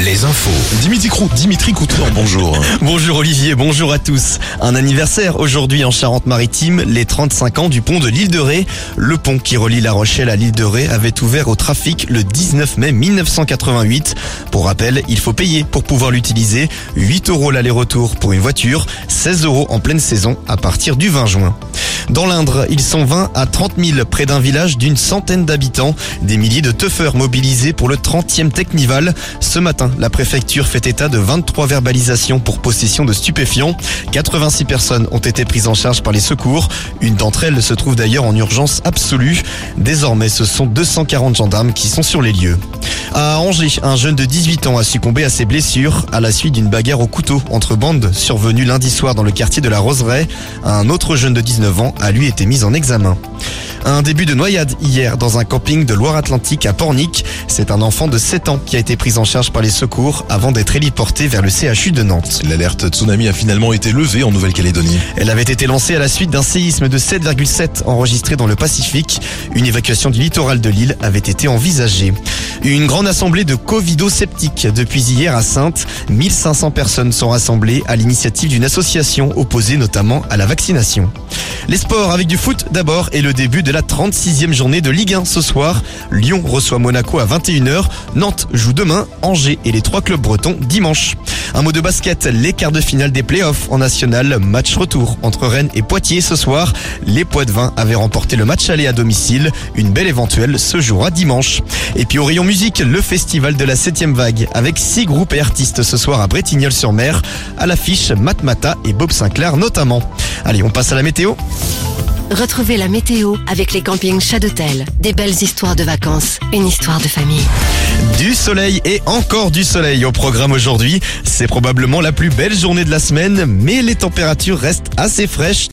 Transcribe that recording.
Les infos. Dimitri, Crou, Dimitri Couture, bonjour. Bonjour Olivier, bonjour à tous. Un anniversaire aujourd'hui en Charente-Maritime, les 35 ans du pont de l'île de Ré. Le pont qui relie La Rochelle à l'île de Ré avait ouvert au trafic le 19 mai 1988. Pour rappel, il faut payer pour pouvoir l'utiliser. 8 euros l'aller-retour pour une voiture, 16 euros en pleine saison à partir du 20 juin. Dans l'Indre, ils sont 20 à 30 000 près d'un village d'une centaine d'habitants. Des milliers de teufeurs mobilisés pour le 30e Technival. Ce matin, la préfecture fait état de 23 verbalisations pour possession de stupéfiants. 86 personnes ont été prises en charge par les secours. Une d'entre elles se trouve d'ailleurs en urgence absolue. Désormais, ce sont 240 gendarmes qui sont sur les lieux. À Angers, un jeune de 18 ans a succombé à ses blessures à la suite d'une bagarre au couteau entre bandes survenue lundi soir dans le quartier de la Roseraie. Un autre jeune de 19 ans a lui été mis en examen. Un début de noyade hier dans un camping de Loire-Atlantique à Pornic. C'est un enfant de 7 ans qui a été pris en charge par les secours avant d'être héliporté vers le CHU de Nantes. L'alerte tsunami a finalement été levée en Nouvelle-Calédonie. Elle avait été lancée à la suite d'un séisme de 7,7 enregistré dans le Pacifique. Une évacuation du littoral de l'île avait été envisagée. Une grande assemblée de covido-sceptiques depuis hier à Sainte. 1500 personnes sont rassemblées à l'initiative d'une association opposée notamment à la vaccination. Les sports avec du foot d'abord et le début de la 36e journée de Ligue 1 ce soir. Lyon reçoit Monaco à 21h. Nantes joue demain. Angers et les trois clubs bretons dimanche. Un mot de basket, les quarts de finale des playoffs en national. Match retour entre Rennes et Poitiers ce soir. Les Poitvins avaient remporté le match aller à domicile. Une belle éventuelle se jouera dimanche. Et puis au rayon musique, le festival de la 7 vague avec six groupes et artistes ce soir à Bretignolles-sur-Mer. À l'affiche Matmata et Bob Sinclair notamment. Allez, on passe à la météo. Retrouvez la météo avec les campings Chadotel. Des belles histoires de vacances, une histoire de famille. Du soleil et encore du soleil au programme aujourd'hui. C'est probablement la plus belle journée de la semaine, mais les températures restent assez fraîches.